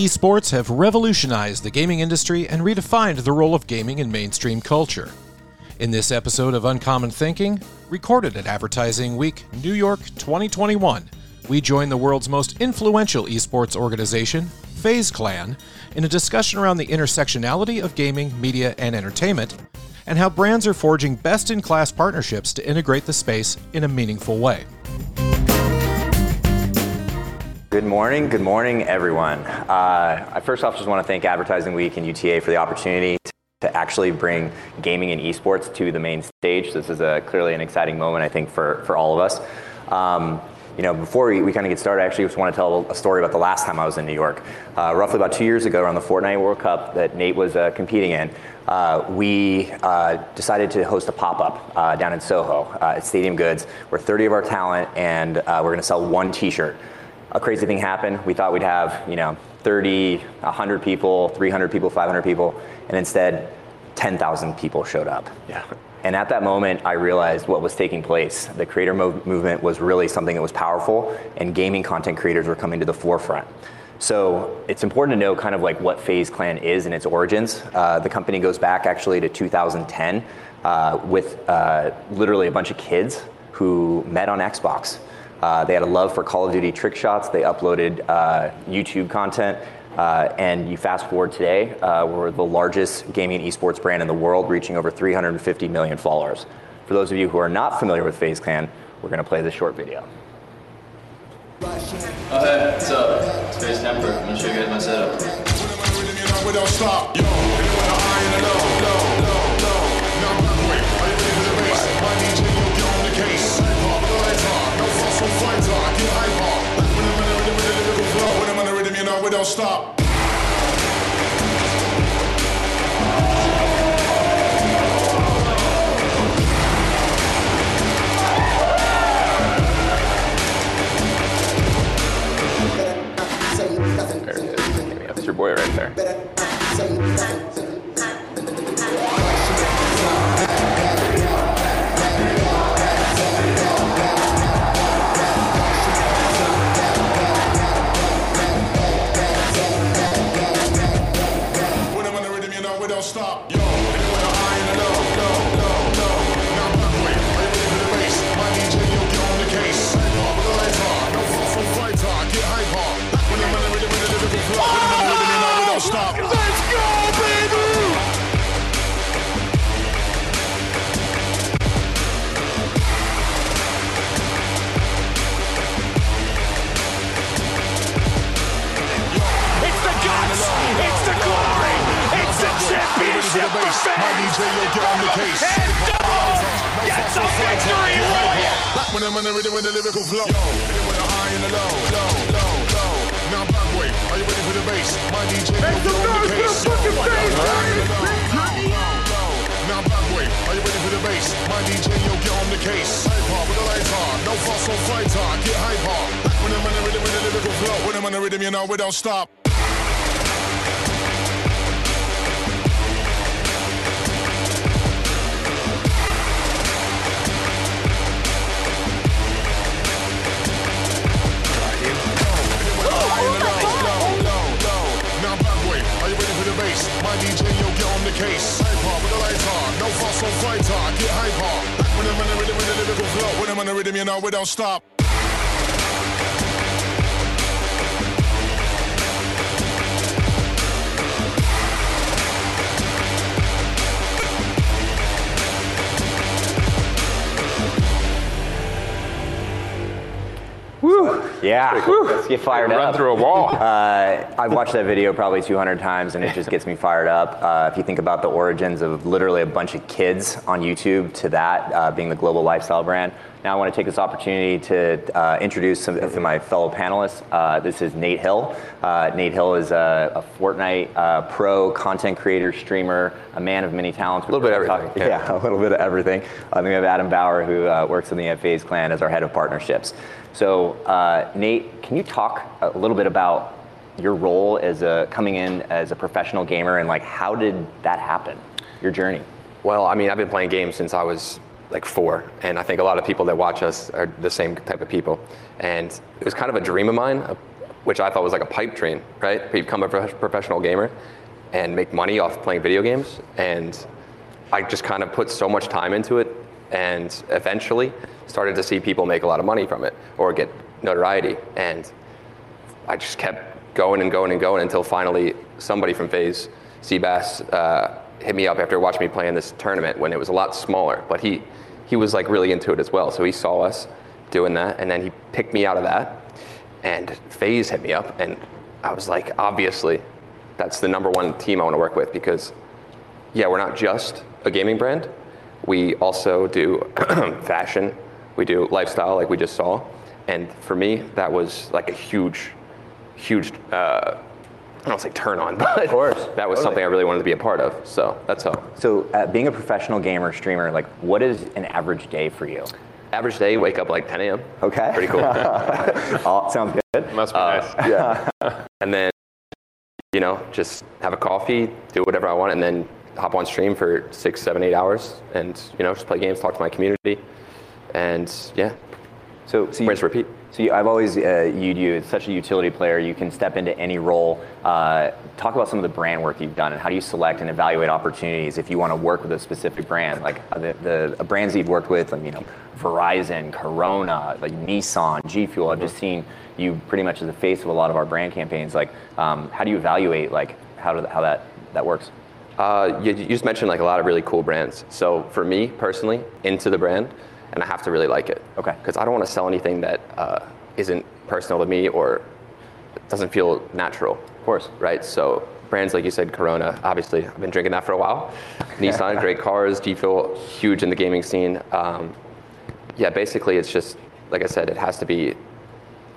Esports have revolutionized the gaming industry and redefined the role of gaming in mainstream culture. In this episode of Uncommon Thinking, recorded at Advertising Week New York 2021, we join the world's most influential esports organization, FaZe Clan, in a discussion around the intersectionality of gaming, media, and entertainment, and how brands are forging best in class partnerships to integrate the space in a meaningful way. Good morning, good morning, everyone. Uh, I first off just want to thank Advertising Week and UTA for the opportunity to actually bring gaming and esports to the main stage. This is clearly an exciting moment, I think, for, all of us. Um, you know, before we, kind of get started, I actually just want to tell a story about the last time I was in New York. Uh, roughly about two years ago, around the Fortnite World Cup that Nate was uh, competing in, we decided to host a pop-up down in Soho at Stadium Goods. We're 30 of our talent, and we're going to sell one T-shirt. A crazy thing happened. We thought we'd have, you know, 30, 100 people, 300 people, 500 people, and instead, 10,000 people showed up. Yeah. And at that moment, I realized what was taking place. The creator mo- movement was really something that was powerful, and gaming content creators were coming to the forefront. So it's important to know kind of like what FaZe Clan is and its origins. Uh, the company goes back actually to 2010 uh, with uh, literally a bunch of kids who met on Xbox. Uh, they had a love for Call of Duty trick shots. They uploaded uh, YouTube content. Uh, and you fast forward today, uh, we're the largest gaming esports brand in the world, reaching over 350 million followers. For those of you who are not familiar with FaZe Clan, we're going to play this short video. Oh, hey, what's up? It's FaZe Temper. I'm going to show you guys my setup. Stop. There it is. That's your boy right there. Stop. Let's go, baby! It's the guts. It's the glory. It's the championship for My fans. DJ, you'll get on the case. And double gets a Victory Royale. When I'm in the rhythm with the lyrical flow. Yo, when the high and the low, low, low, low. Are you ready for the bass? My DJ, you'll get on the case. Yo, when the high and the low, low, low, low. Now, Broadway, are you ready for the bass? My DJ, you'll get on the case. Hyper with the lights on. No fuss, no fight talk. Get hyper. When I'm in the rhythm with the lyrical flow. When I'm in the rhythm, you know we don't stop. Know we don't stop. Yeah, let's get fired Run up. through a wall. Uh, I've watched that video probably 200 times, and it just gets me fired up. Uh, if you think about the origins of literally a bunch of kids on YouTube to that uh, being the global lifestyle brand, Now I want to take this opportunity to uh, introduce some of my fellow panelists. Uh, this is Nate Hill. Uh, Nate Hill is a, a Fortnite uh, pro content creator, streamer, a man of many talents. A little bit of everything. Yeah. yeah. a little bit of everything. Uh, then we have Adam Bauer, who uh, works in the FaZe Clan as our head of partnerships. So, Nate, can you talk a little bit about your role as a coming in as a professional gamer and like how did that happen? Your journey. Well, I mean, I've been playing games since I was like four, and I think a lot of people that watch us are the same type of people. And it was kind of a dream of mine, which I thought was like a pipe dream, right? Become a professional gamer and make money off playing video games. And I just kind of put so much time into it, and eventually started to see people make a lot of money from it or get notoriety. And I just kept going and going and going until finally somebody from FaZe, Seabass, uh, hit me up after watching me play in this tournament when it was a lot smaller. But he, he was like really into it as well. So he saw us doing that, and then he picked me out of that. And FaZe hit me up, and I was like, obviously, that's the number one team I want to work with because, yeah, we're not just a gaming brand. We also do fashion, we do lifestyle, like we just saw. And for me, that was like a huge, huge uh, I don't say turn on, but of course, that was totally. something I really wanted to be a part of. So that's how. So, uh, being a professional gamer streamer, like, what is an average day for you? Average day, wake up like 10 a.m. Okay. Pretty cool. oh, sounds good. Must be uh, nice. Yeah. and then, you know, just have a coffee, do whatever I want, and then hop on stream for six, seven, eight hours, and you know, just play games, talk to my community, and yeah. So, so you, repeat. So you, I've always uh, viewed you as such a utility player. You can step into any role. Uh, talk about some of the brand work you've done and how do you select and evaluate opportunities if you want to work with a specific brand, like uh, the, the brands you've worked with, like you know, Verizon, Corona, like Nissan, G Fuel. I've just seen you pretty much as the face of a lot of our brand campaigns. Like, um, how do you evaluate like how, do, how that that works? Uh, you, you just mentioned like a lot of really cool brands. So for me personally, into the brand and I have to really like it. Okay. Because I don't want to sell anything that uh, not personal to me or doesn't feel natural. Of course. Right. So brands like you said, Corona. Obviously, I've been drinking that for a while. Nissan, great cars. G Fuel, huge in the gaming scene. Um, yeah, basically, it's just like I said, it has to be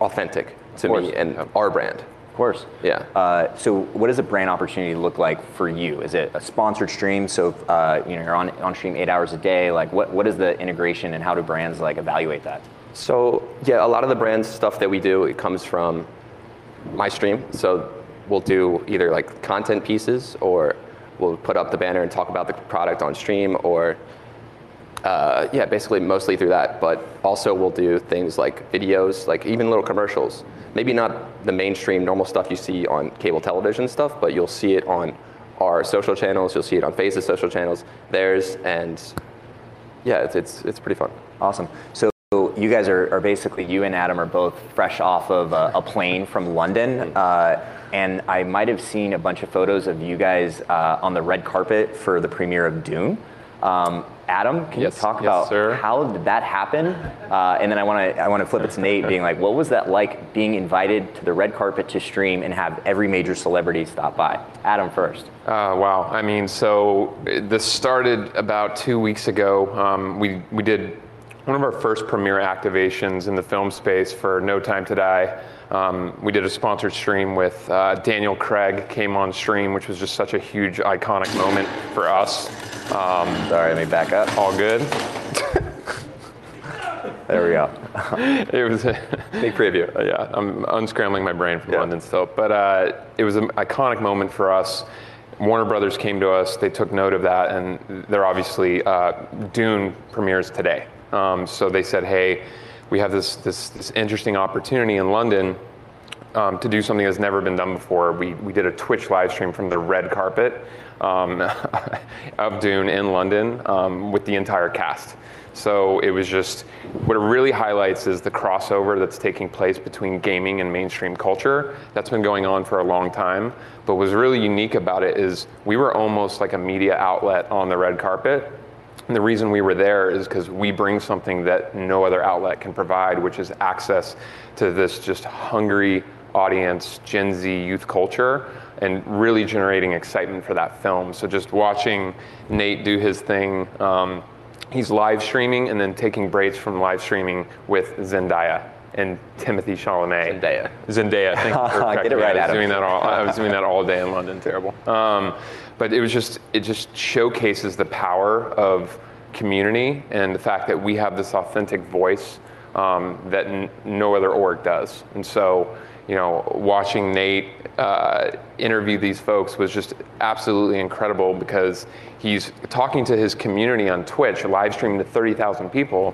authentic to me and our brand. Of course. Yeah. Uh, so, what does a brand opportunity look like for you? Is it a sponsored stream? So, uh, you know, you're on on stream eight hours a day. Like, what what is the integration and how do brands like evaluate that? So, yeah, a lot of the brand stuff that we do it comes from my stream. So, we'll do either like content pieces or we'll put up the banner and talk about the product on stream or uh, yeah, basically mostly through that. But also we'll do things like videos, like even little commercials. Maybe not the mainstream normal stuff you see on cable television stuff, but you'll see it on our social channels. You'll see it on FaZe's social channels, theirs, and yeah, it's it's, it's pretty fun. Awesome. So you guys are, are basically you and Adam are both fresh off of a, a plane from London. Uh, and I might have seen a bunch of photos of you guys uh, on the red carpet for the premiere of Dune. Um, Adam, can yes, you talk yes, about sir. how did that happen? Uh, and then I want to I want to flip it to Nate, being like, what was that like being invited to the red carpet to stream and have every major celebrity stop by? Adam first. Uh, wow, I mean, so this started about two weeks ago. Um, we we did one of our first premiere activations in the film space for No Time to Die. Um, we did a sponsored stream with uh, Daniel Craig came on stream, which was just such a huge iconic moment for us. Um, Sorry, let me back up. All good. there we go. it was a big preview. Yeah, I'm unscrambling my brain from yeah. London still, but uh, it was an iconic moment for us. Warner Brothers came to us. They took note of that, and they're obviously uh, Dune premieres today. Um, so they said, "Hey, we have this this, this interesting opportunity in London." Um, to do something that's never been done before. We, we did a Twitch live stream from the red carpet um, of Dune in London um, with the entire cast. So it was just what it really highlights is the crossover that's taking place between gaming and mainstream culture. That's been going on for a long time. But what's really unique about it is we were almost like a media outlet on the red carpet. And the reason we were there is because we bring something that no other outlet can provide, which is access to this just hungry audience, Gen Z youth culture and really generating excitement for that film. So just watching Nate do his thing, um, he's live streaming and then taking breaks from live streaming with Zendaya and Timothée Chalamet. Zendaya. Zendaya. Thank you for Get it right, I was Adam. doing that all. I was doing that all day in London. Terrible. Um, but it was just it just showcases the power of community and the fact that we have this authentic voice um, that n- no other org does. And so, you know, watching Nate uh, interview these folks was just absolutely incredible because he's talking to his community on Twitch, live streaming to 30,000 people.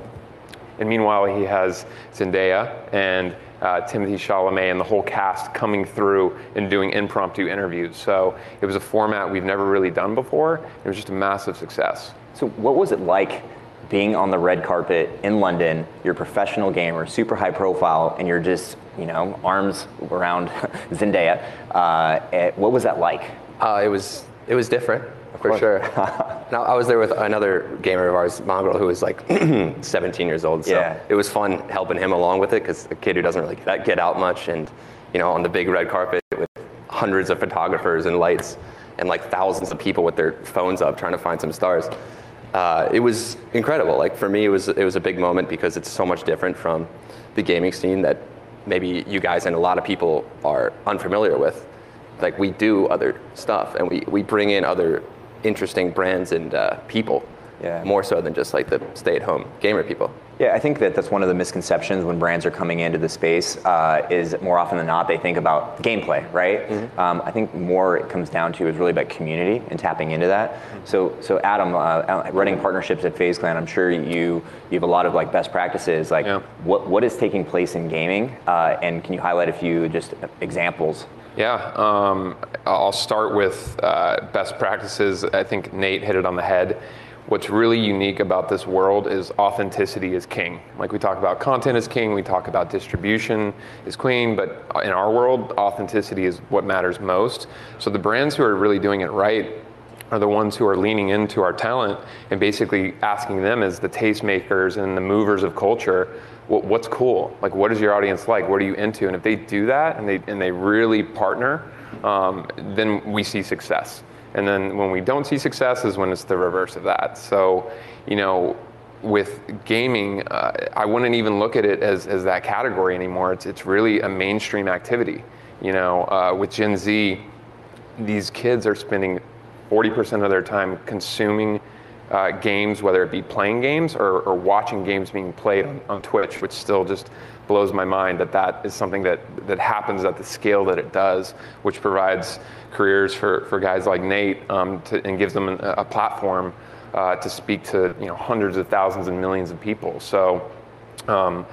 And meanwhile, he has Zendaya and uh, Timothée Chalamet and the whole cast coming through and doing impromptu interviews. So it was a format we've never really done before. It was just a massive success. So, what was it like being on the red carpet in London? You're a professional gamer, super high profile, and you're just, you know, arms around Zendaya. Uh, eh, what was that like? Uh, it was it was different for sure. now I was there with another gamer of ours, Mongraal, who was like 17 years old. So Yeah. it was fun helping him along with it because a kid who doesn't really get get out much, and you know, on the big red carpet with hundreds of photographers and lights, and like thousands of people with their phones up trying to find some stars. Uh, it was incredible. Like for me, it was it was a big moment because it's so much different from the gaming scene that maybe you guys and a lot of people are unfamiliar with like we do other stuff and we, we bring in other interesting brands and uh, people Yeah. more so than just like the stay-at-home gamer people Yeah, I think that that's one of the misconceptions when brands are coming into the space. Uh, is more often than not they think about gameplay, right? Um, I think more it comes down to is really about community and tapping into that. So, so Adam, uh, running partnerships at FaZe Clan, I'm sure you you have a lot of like best practices. Like, Yeah. what what is taking place in gaming, uh, and can you highlight a few just examples? Yeah, um, I'll start with uh, best practices. I think Nate hit it on the head. What's really unique about this world is authenticity is king. Like we talk about content is king, we talk about distribution is queen, but in our world, authenticity is what matters most. So the brands who are really doing it right are the ones who are leaning into our talent and basically asking them as the tastemakers and the movers of culture, "Wh- what's cool? Like, what is your audience like? What are you into? And if they do that and they and they really partner, um, then we see success. And then when we don't see success is when it's the reverse of that. So, you know, with gaming, uh, I wouldn't even look at it as, as that category anymore. It's, it's really a mainstream activity. You know, uh, with Gen Z, these kids are spending 40% of their time consuming uh, games, whether it be playing games or, or watching games being played on, on Twitch, which still just blows my mind that that is something that, that happens at the scale that it does, which provides careers for, for guys like Nate um, to, and gives them a, a platform uh, to speak to you know hundreds of thousands and millions of people. So um,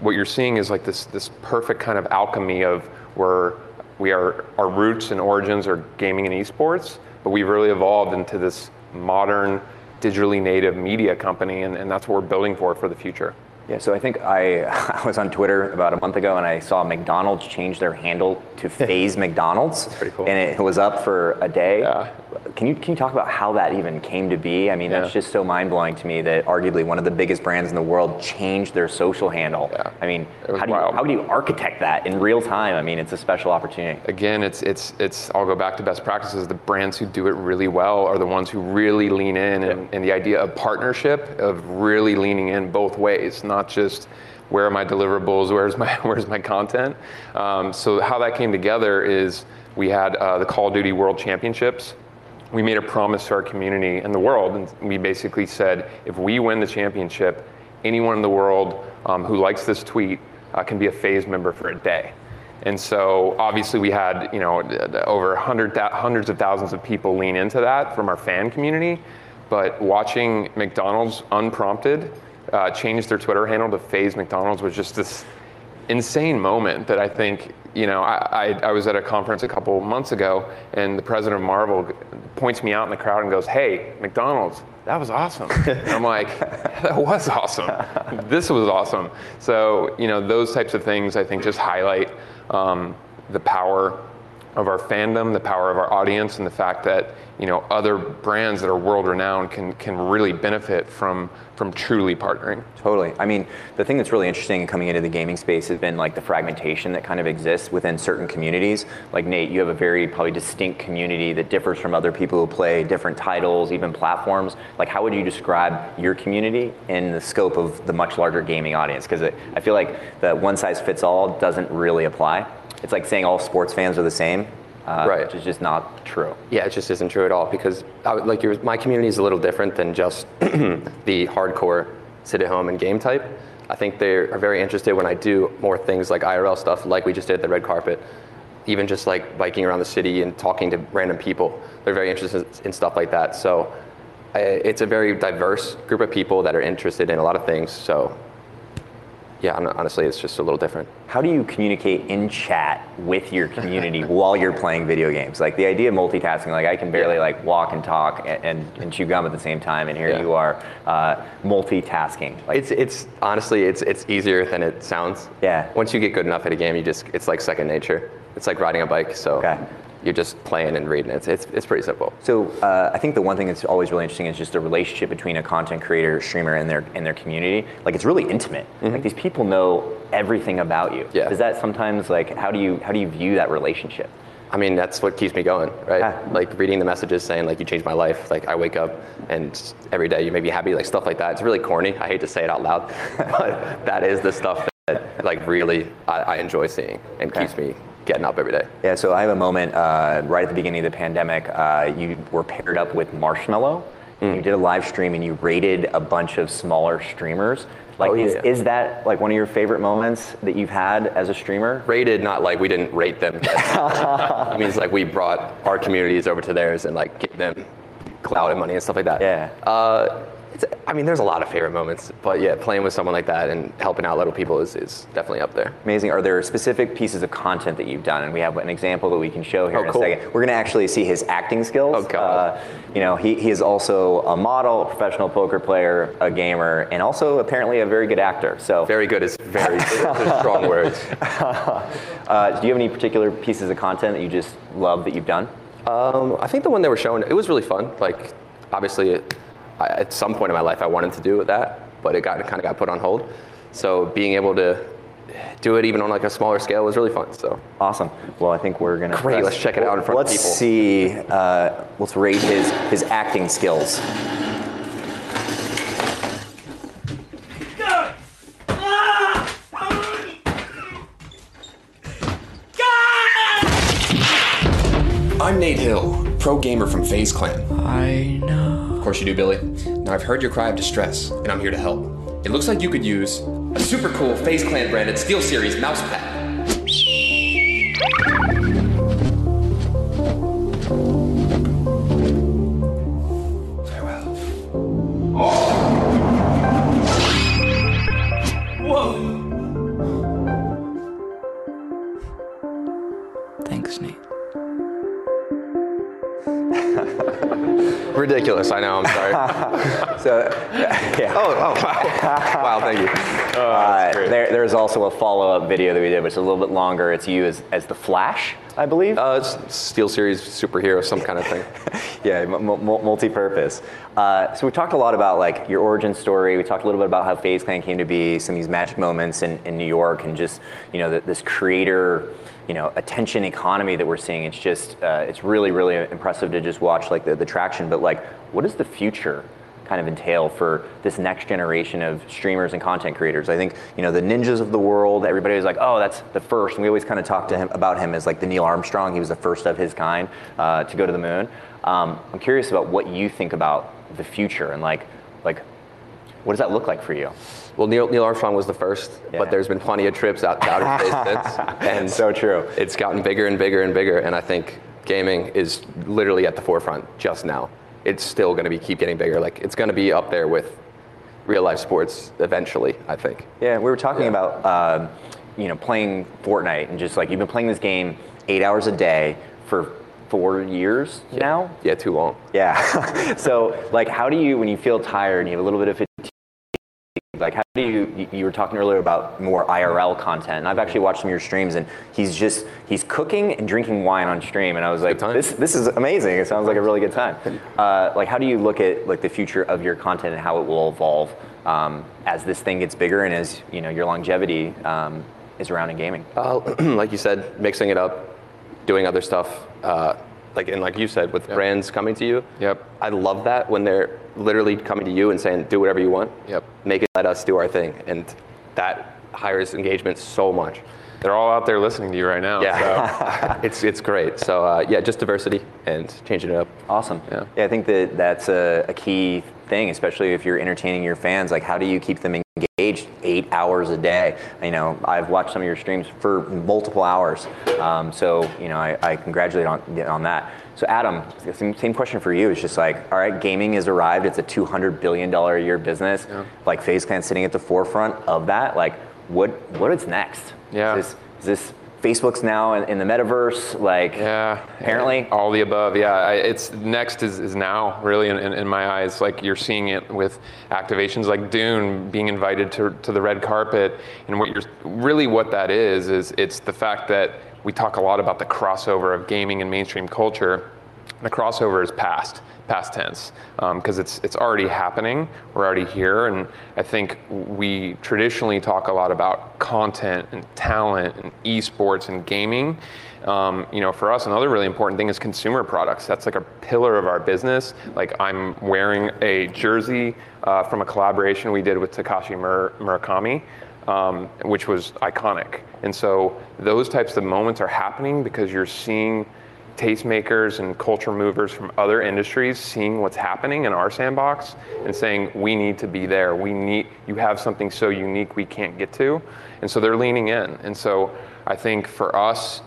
what you're seeing is like this this perfect kind of alchemy of where we are our roots and origins are gaming and esports, but we've really evolved into this modern digitally native media company, and, and that's what we're building for for the future. Yeah, so I think I, I was on Twitter about a month ago and I saw McDonald's change their handle to FaZe McDonald's. pretty cool. And it was up for a day. Yeah. Can you can you talk about how that even came to be? I mean, that's just so mind blowing to me that arguably one of the biggest brands in the world changed their social handle. Yeah. I mean, how do you how do you architect that in real time? I mean, it's a special opportunity. again, it's it's it's. I'll go back to best practices. The brands who do it really well are the ones who really lean in, and, and the idea of partnership, of really leaning in both ways, not just where are my deliverables, where's my where's my content. Um, so how that came together is we had uh, the Call of Duty World Championships. We made a promise to our community and the world, and we basically said, if we win the championship, anyone in the world um, who likes this tweet uh, can be a FaZe member for a day. And so obviously we had, you know, over 100, thou- hundreds of thousands of people lean into that from our fan community. But watching McDonald's unprompted uh, change their Twitter handle to FaZe McDonald's was just this insane moment that I think, you know, I, I, I was at a conference a couple months ago and the president of Marvel points me out in the crowd and goes, hey, McDonald's, that was awesome. I'm like, that was awesome. this was awesome. So, you know, those types of things I think just highlight um, the power of our fandom, the power of our audience, and the fact that you know other brands that are world renowned can can really benefit from from truly partnering. Totally. I mean, the thing that's really interesting coming into the gaming space has been like the fragmentation that kind of exists within certain communities. Like Nate, you have a very probably distinct community that differs from other people who play different titles, even platforms. Like, how would you describe your community in the scope of the much larger gaming audience? Because I feel like the one size fits all doesn't really apply. It's like saying all sports fans are the same. Uh, Right. Which is just not true. Yeah, it just isn't true at all because I, like your, my community is a little different than just the hardcore sit at home and game type. I think they are very interested when I do more things like IRL stuff, like we just did at the red carpet, even just like biking around the city and talking to random people. They're very interested in stuff like that. So I, it's a very diverse group of people that are interested in a lot of things. So yeah, honestly, it's just a little different. How do you communicate in chat with your community while you're playing video games? Like the idea of multitasking, like I can barely Yeah. like walk and talk and, and, and chew gum at the same time, and here Yeah. you are uh, multitasking. Like, It's it's honestly it's it's easier than it sounds. Yeah. Once you get good enough at a game, you just it's like second nature. It's like riding a bike. So Okay. You're just playing and reading. It's it's it's pretty simple. So uh, I think the one thing that's always really interesting is just the relationship between a content creator, streamer, and their and their community. Like it's really intimate. Like these people know everything about you. Mm-hmm. Yeah. Is that sometimes like how do you how do you view that relationship? I mean, that's what keeps me going, right? Yeah. Like reading the messages saying like you changed my life. Like I wake up and every day you make me happy, like stuff like that. It's really corny. I hate to say it out loud, but that is the stuff that like really I, I enjoy seeing and Okay. keeps me getting up every day. Yeah, so I have a moment uh, right at the beginning of the pandemic. Uh, you were paired up with Marshmello. Mm. You did a live stream and you raided a bunch of smaller streamers. Like, Oh, is, yeah. is that like one of your favorite moments that you've had as a streamer? raided, not like we didn't rate them. it means like we brought our communities over to theirs and like give them clout and money and stuff like that. Yeah. Uh, it's, I mean, there's a lot of favorite moments, but yeah, playing with someone like that and helping out little people is, is definitely up there. Amazing. Are there specific pieces of content that you've done? And we have an example that we can show here Oh, in a cool. second. We're going to actually see his acting skills. Oh, God. Uh, you know, he, he is also a model, a professional poker player, a gamer, and also apparently a very good actor. So, Very good is very strong words. uh, do you have any particular pieces of content that you just love that you've done? Um, I think the one they were showing, it was really fun. Like, obviously, it, I, at some point in my life, I wanted to do that, but it got kind of got put on hold. So being able to do it even on like a smaller scale was really fun. So Awesome. Well, I think we're gonna. Great, press- let's check it out in front of people. let's see. Uh, let's rate his his acting skills. Pro gamer from FaZe Clan. I know. Of course you do, Billy. Now I've heard your cry of distress, and I'm here to help. It looks like you could use a super cool FaZe Clan branded SteelSeries mouse pad. So, yeah. oh, oh, wow. wow, thank you. Uh, there, there's also a follow-up video that we did, which is a little bit longer. It's you as, as the Flash, I believe. Uh, it's SteelSeries superhero, some kind of thing. yeah, m- m- multi-purpose. Uh, so we talked a lot about like your origin story. We talked a little bit about how FaZe Clan came to be, some of these magic moments in, in New York, and just you know the, this creator, you know, attention economy that we're seeing. It's just uh, it's really really impressive to just watch like the, the traction. But like, what is the future kind of entail for this next generation of streamers and content creators? I think you know the ninjas of the world. Everybody was like, oh, that's the first. And we always kind of talk to him about him as like the Neil Armstrong. He was the first of his kind uh, to go to the moon. Um, I'm curious about what you think about the future and like like what does that look like for you? Well, Neil, Neil Armstrong was the first, Yeah. but there's been plenty of trips out to outer space since. And So true. It's gotten bigger and bigger and bigger, and I think gaming is literally at the forefront just now. It's still going to be keep getting bigger. Like it's going to be up there with real life sports eventually. I think. Yeah, we were talking Yeah. about um, you know playing Fortnite and just like you've been playing this game eight hours a day for four years now. Yeah, too long. Yeah. so like, how do you when you feel tired and you have a little bit of fatigue, Like, how do you? you- You were talking earlier about more IRL content, and I've actually watched some of your streams, and he's just he's cooking and drinking wine on stream, and I was like, this this is amazing. It sounds like a really good time. Uh, like, how do you look at like the future of your content and how it will evolve um, as this thing gets bigger and as you know your longevity um, is around in gaming? Uh, like you said, mixing it up, doing other stuff. Uh, like and like you said, with brands coming to you. Yep. I love that when they're literally coming to you and saying, "Do whatever you want." Yep. Make it let us do our thing, and that hires engagement so much. They're all out there listening to you right now. So. Yeah, it's it's great. So uh, yeah, just diversity and changing it up. Awesome. Yeah. I think that that's a, a key thing, especially if you're entertaining your fans. Like, how do you keep them engaged eight hours a day? You know, I've watched some of your streams for multiple hours. Um, so, you know, I, I congratulate on on that. So, Adam, same, same question for you. It's just like, all right, gaming has arrived. It's a 200 billion dollar a year business. Like, FaZe Clan sitting at the forefront of that. Like, what what is next? Yeah. Is this, is this Facebook's now in, in the metaverse? Like, Yeah. Apparently. All the above. Yeah. I, it's next is, is now really in, in, in my eyes. Like you're seeing it with activations like Dune being invited to, to the red carpet. And what you're really what that is, is it's the fact that we talk a lot about the crossover of gaming and mainstream culture. The crossover is past, past tense, because it's it's already happening. We're already here, and I think we traditionally talk a lot about content and talent and esports and gaming. Um, you know, for us, another really important thing is consumer products. That's like a pillar of our business. Like I'm wearing a jersey uh, from a collaboration we did with Takashi Mur- Murakami um, which was iconic. And so those types of moments are happening because you're seeing tastemakers and culture movers from other industries seeing what's happening in our sandbox and saying we need to be there. We need you have something so unique we can't get to, and so they're leaning in. And so I think for us,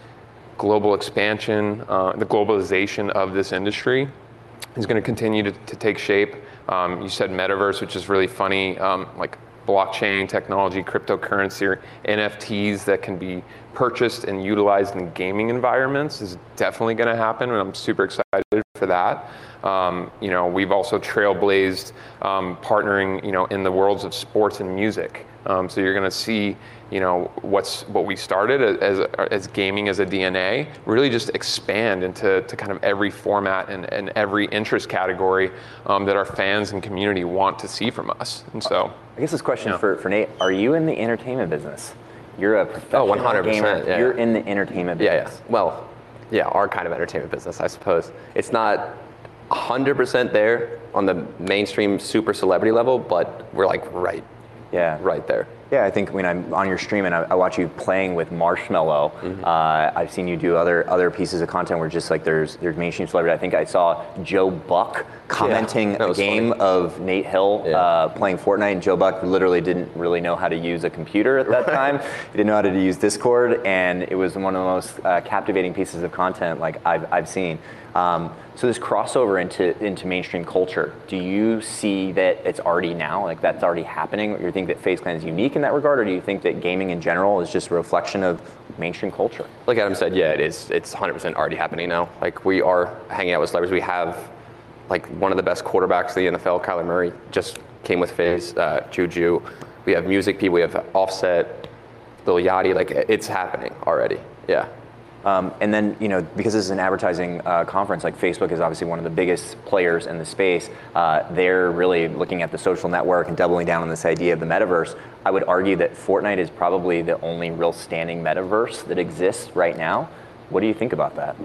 global expansion, uh, the globalization of this industry is going to continue to, take shape. Um, you said metaverse, which is really funny, um, like blockchain technology, cryptocurrency, or NFTs that can be purchased and utilized in gaming environments is definitely going to happen, and I'm super excited for that. Um, you know, we've also trailblazed um, partnering, you know, in the worlds of sports and music. Um, so you're going to see, you know, what's what we started as, as gaming as a DNA really just expand into to kind of every format and, and every interest category um, that our fans and community want to see from us. And so, I guess this question Yeah. for, for Nate: Are you in the entertainment business? You're a oh, professional 100%, gamer. yeah. You're in the entertainment Yeah, business. yeah. Well, yeah, our kind of entertainment business, I suppose. It's not 100% there on the mainstream super celebrity level, but we're like right, Yeah. right there. Yeah, I think when I'm on your stream and I, I watch you playing with Marshmello, Mm-hmm. uh, I've seen you do other other pieces of content where just like there's there's mainstream celebrity. I think I saw Joe Buck commenting that a game funny. of Nate Hill Yeah. uh, playing Fortnite, and Joe Buck literally didn't really know how to use a computer at that time. he didn't know how to use Discord, and it was one of the most uh, captivating pieces of content like I've I've seen. Um, so this crossover into into mainstream culture, do you see that it's already now, like that's already happening? Or you think that FaZe Clan is unique in that regard, or do you think that gaming in general is just a reflection of mainstream culture? Like Adam said, yeah, it is. It's 100% already happening now. Like we are hanging out with celebrities. We have like one of the best quarterbacks in the NFL, Kyler Murray, just came with FaZe, uh, Juju. We have music people. We have Offset, Lil Yachty. Like it's happening already. Yeah. Um, and then, you know, because this is an advertising uh, conference, like Facebook is obviously one of the biggest players in the space. Uh, they're really looking at the social network and doubling down on this idea of the metaverse. I would argue that Fortnite is probably the only real standing metaverse that exists right now. What do you think about that?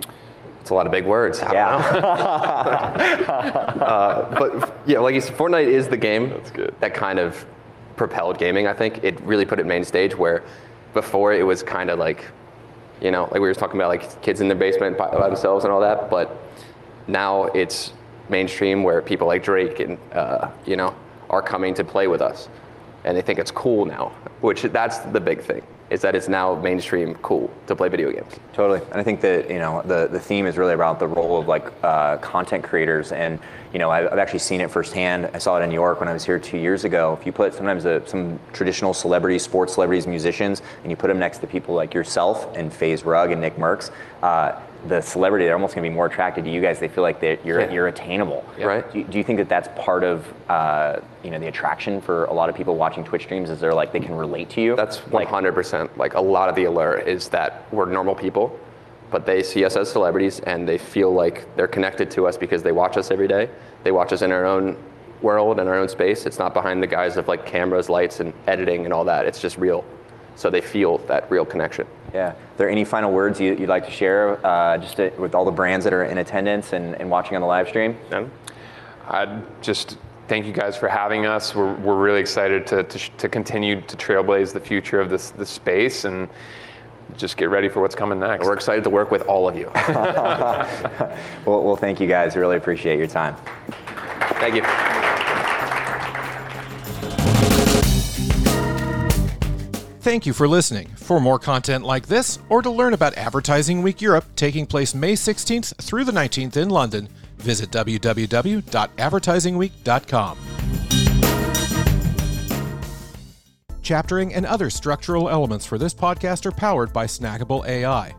It's a lot of big words. I Yeah. Uh, but yeah, like you said, Fortnite is the game good. that kind of propelled gaming. I think it really put it main stage where before it was kind of like, you know, like we were talking about like kids in their basement by, themselves and all that. But now it's mainstream where people like Drake and uh, you know are coming to play with us, and they think it's cool now. Which that's the big thing is that it's now mainstream cool to play video games. Totally, and I think that you know the the theme is really about the role of like uh, content creators, and you know I've, actually seen it firsthand. I saw it in New York when I was here two years ago. If you put sometimes uh some traditional celebrities, sports celebrities, musicians, and you put them next to people like yourself and FaZe Rug and NickMercs, uh, the celebrity, they're almost going to be more attracted to you guys. They feel like that you're Yeah. you're attainable. Right. Do you, do you think that that's part of uh, you know the attraction for a lot of people watching Twitch streams? Is they're like they can relate to you? That's like 100%. Like a lot of the allure is that we're normal people, but they see us as celebrities and they feel like they're connected to us because they watch us every day. They watch us in our own world and our own space. It's not behind the guise of like cameras, lights, and editing and all that. It's just real. So they feel that real connection. Yeah. Are there any final words you, you'd like to share uh, just to, with all the brands that are in attendance and, and watching on the live stream? No? I'd just thank you guys for having us. We're, we're really excited to, to, to continue to trailblaze the future of this, this space and just get ready for what's coming next. We're excited to work with all of you. Well, well, thank you guys. Really appreciate your time. Thank you. Thank you for listening. For more content like this, or to learn about Advertising Week Europe taking place May 16th through the 19th in London, visit www.advertisingweek.com. Chaptering and other structural elements for this podcast are powered by Snackable AI.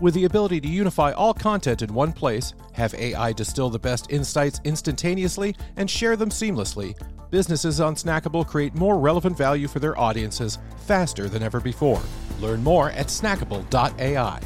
With the ability to unify all content in one place, have AI distill the best insights instantaneously, and share them seamlessly, businesses on Snackable create more relevant value for their audiences faster than ever before. Learn more at snackable.ai.